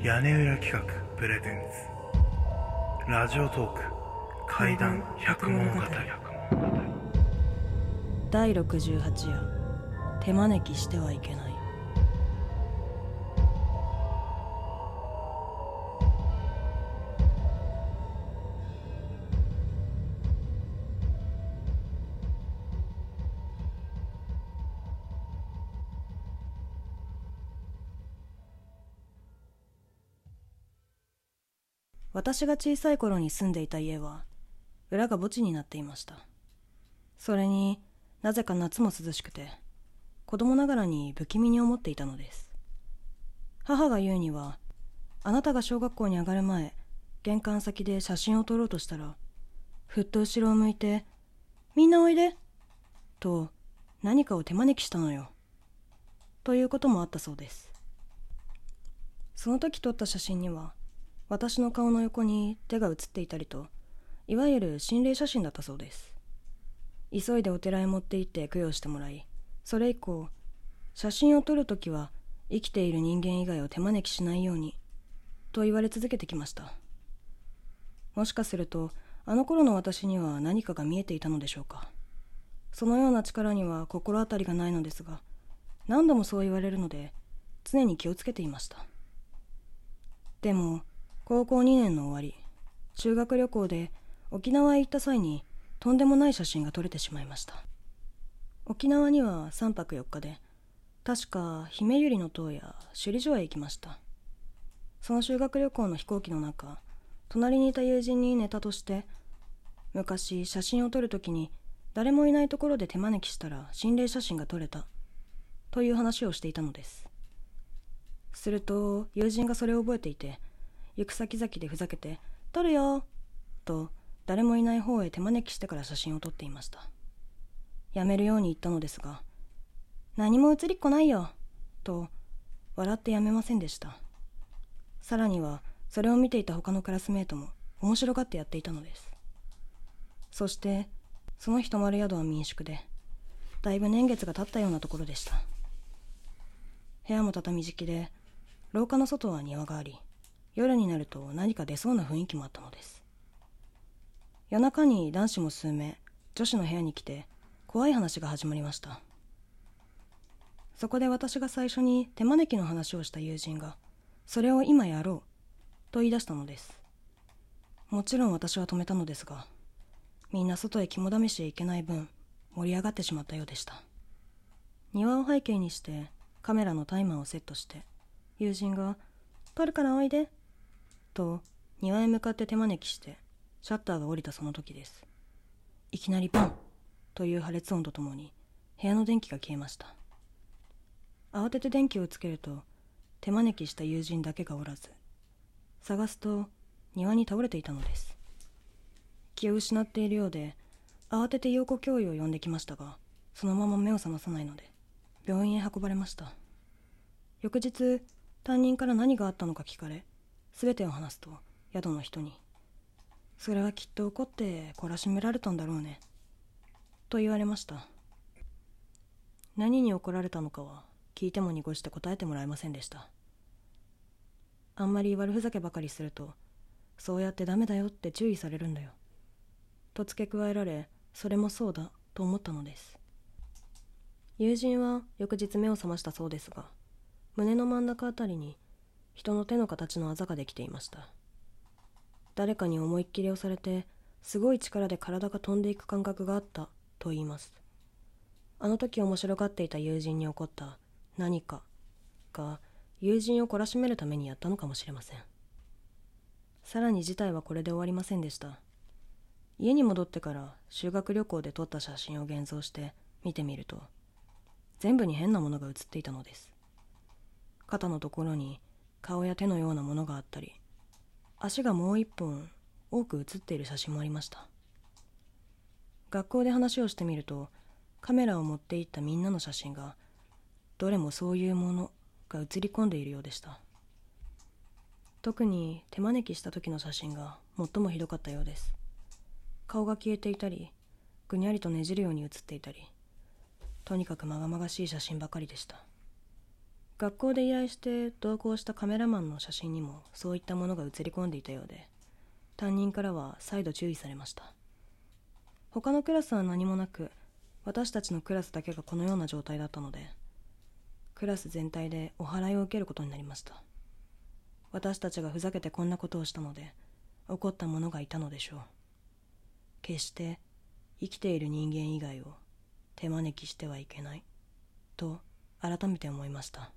屋根裏企画プレゼンツラジオトーク怪談百物語。第68夜。手招きしてはいけない。私が小さい頃に住んでいた家は裏が墓地になっていました。それになぜか夏も涼しくて子供ながらに不気味に思っていたのです。母が言うにはあなたが小学校に上がる前玄関先で写真を撮ろうとしたらふっと後ろを向いて「みんなおいで」と何かを手招きしたのよ。ということもあったそうです。その時撮った写真には私の顔の横に手が写っていたりといわゆる心霊写真だったそうです。急いでお寺へ持って行って供養してもらいそれ以降写真を撮るときは生きている人間以外を手招きしないようにと言われ続けてきました。もしかするとあの頃の私には何かが見えていたのでしょうか。そのような力には心当たりがないのですが何度もそう言われるので常に気をつけていました。でも高校2年の終わり修学旅行で沖縄へ行った際にとんでもない写真が撮れてしまいました。沖縄には3泊4日で確か姫百合の塔や首里城へ行きました。その修学旅行の飛行機の中隣にいた友人にネタとして昔写真を撮るときに誰もいないところで手招きしたら心霊写真が撮れたという話をしていたのです。すると友人がそれを覚えていて行く先々でふざけて「撮るよ!」と誰もいない方へ手招きしてから写真を撮っていましたやめるように言ったのですが「何も写りっこないよ!」と笑ってやめませんでしたさらにはそれを見ていた他のクラスメートも面白がってやっていたのですそしてその日泊まる宿は民宿でだいぶ年月が経ったようなところでした部屋も畳敷きで廊下の外は庭があり夜になると何か出そうな雰囲気もあったのです。夜中に男子も数名女子の部屋に来て怖い話が始まりました。そこで私が最初に手招きの話をした友人がそれを今やろうと言い出したのです。もちろん私は止めたのですがみんな外へ肝試しへ行けない分盛り上がってしまったようでした。庭を背景にしてカメラのタイマーをセットして友人が「撮るからおいで」と庭へ向かって手招きしてシャッターが降りたその時です。いきなりバン！という破裂音とともに部屋の電気が消えました。慌てて電気をつけると手招きした友人だけがおらず探すと庭に倒れていたのです。気を失っているようで慌てて陽子教諭を呼んできましたがそのまま目を覚まさないので病院へ運ばれました。翌日担任から何があったのか聞かれ全てを話すと宿の人に「それはきっと怒って懲らしめられたんだろうね」と言われました。何に怒られたのかは聞いても濁して答えてもらえませんでした。あんまり悪ふざけばかりするとそうやってダメだよって注意されるんだよと付け加えられそれもそうだと思ったのです。友人は翌日目を覚ましたそうですが胸の真ん中あたりに人の手の形のあざができていました。誰かに思いっきり押されてすごい力で体が飛んでいく感覚があったと言います。あの時面白がっていた友人に起こった何かが友人を懲らしめるためにやったのかもしれません。さらに事態はこれで終わりませんでした。家に戻ってから修学旅行で撮った写真を現像して見てみると全部に変なものが写っていたのです。肩のところに顔や手のようなものがあったり足がもう一本多く写っている写真もありました。学校で話をしてみるとカメラを持っていったみんなの写真がどれもそういうものが写り込んでいるようでした。特に手招きした時の写真が最もひどかったようです。顔が消えていたりぐにゃりとねじるように写っていたりとにかくまがまがしい写真ばかりでした。学校で依頼して同行したカメラマンの写真にもそういったものが写り込んでいたようで担任からは再度注意されました。他のクラスは何もなく私たちのクラスだけがこのような状態だったのでクラス全体でお祓いを受けることになりました。私たちがふざけてこんなことをしたので怒った者がいたのでしょう。決して生きている人間以外を手招きしてはいけないと改めて思いました。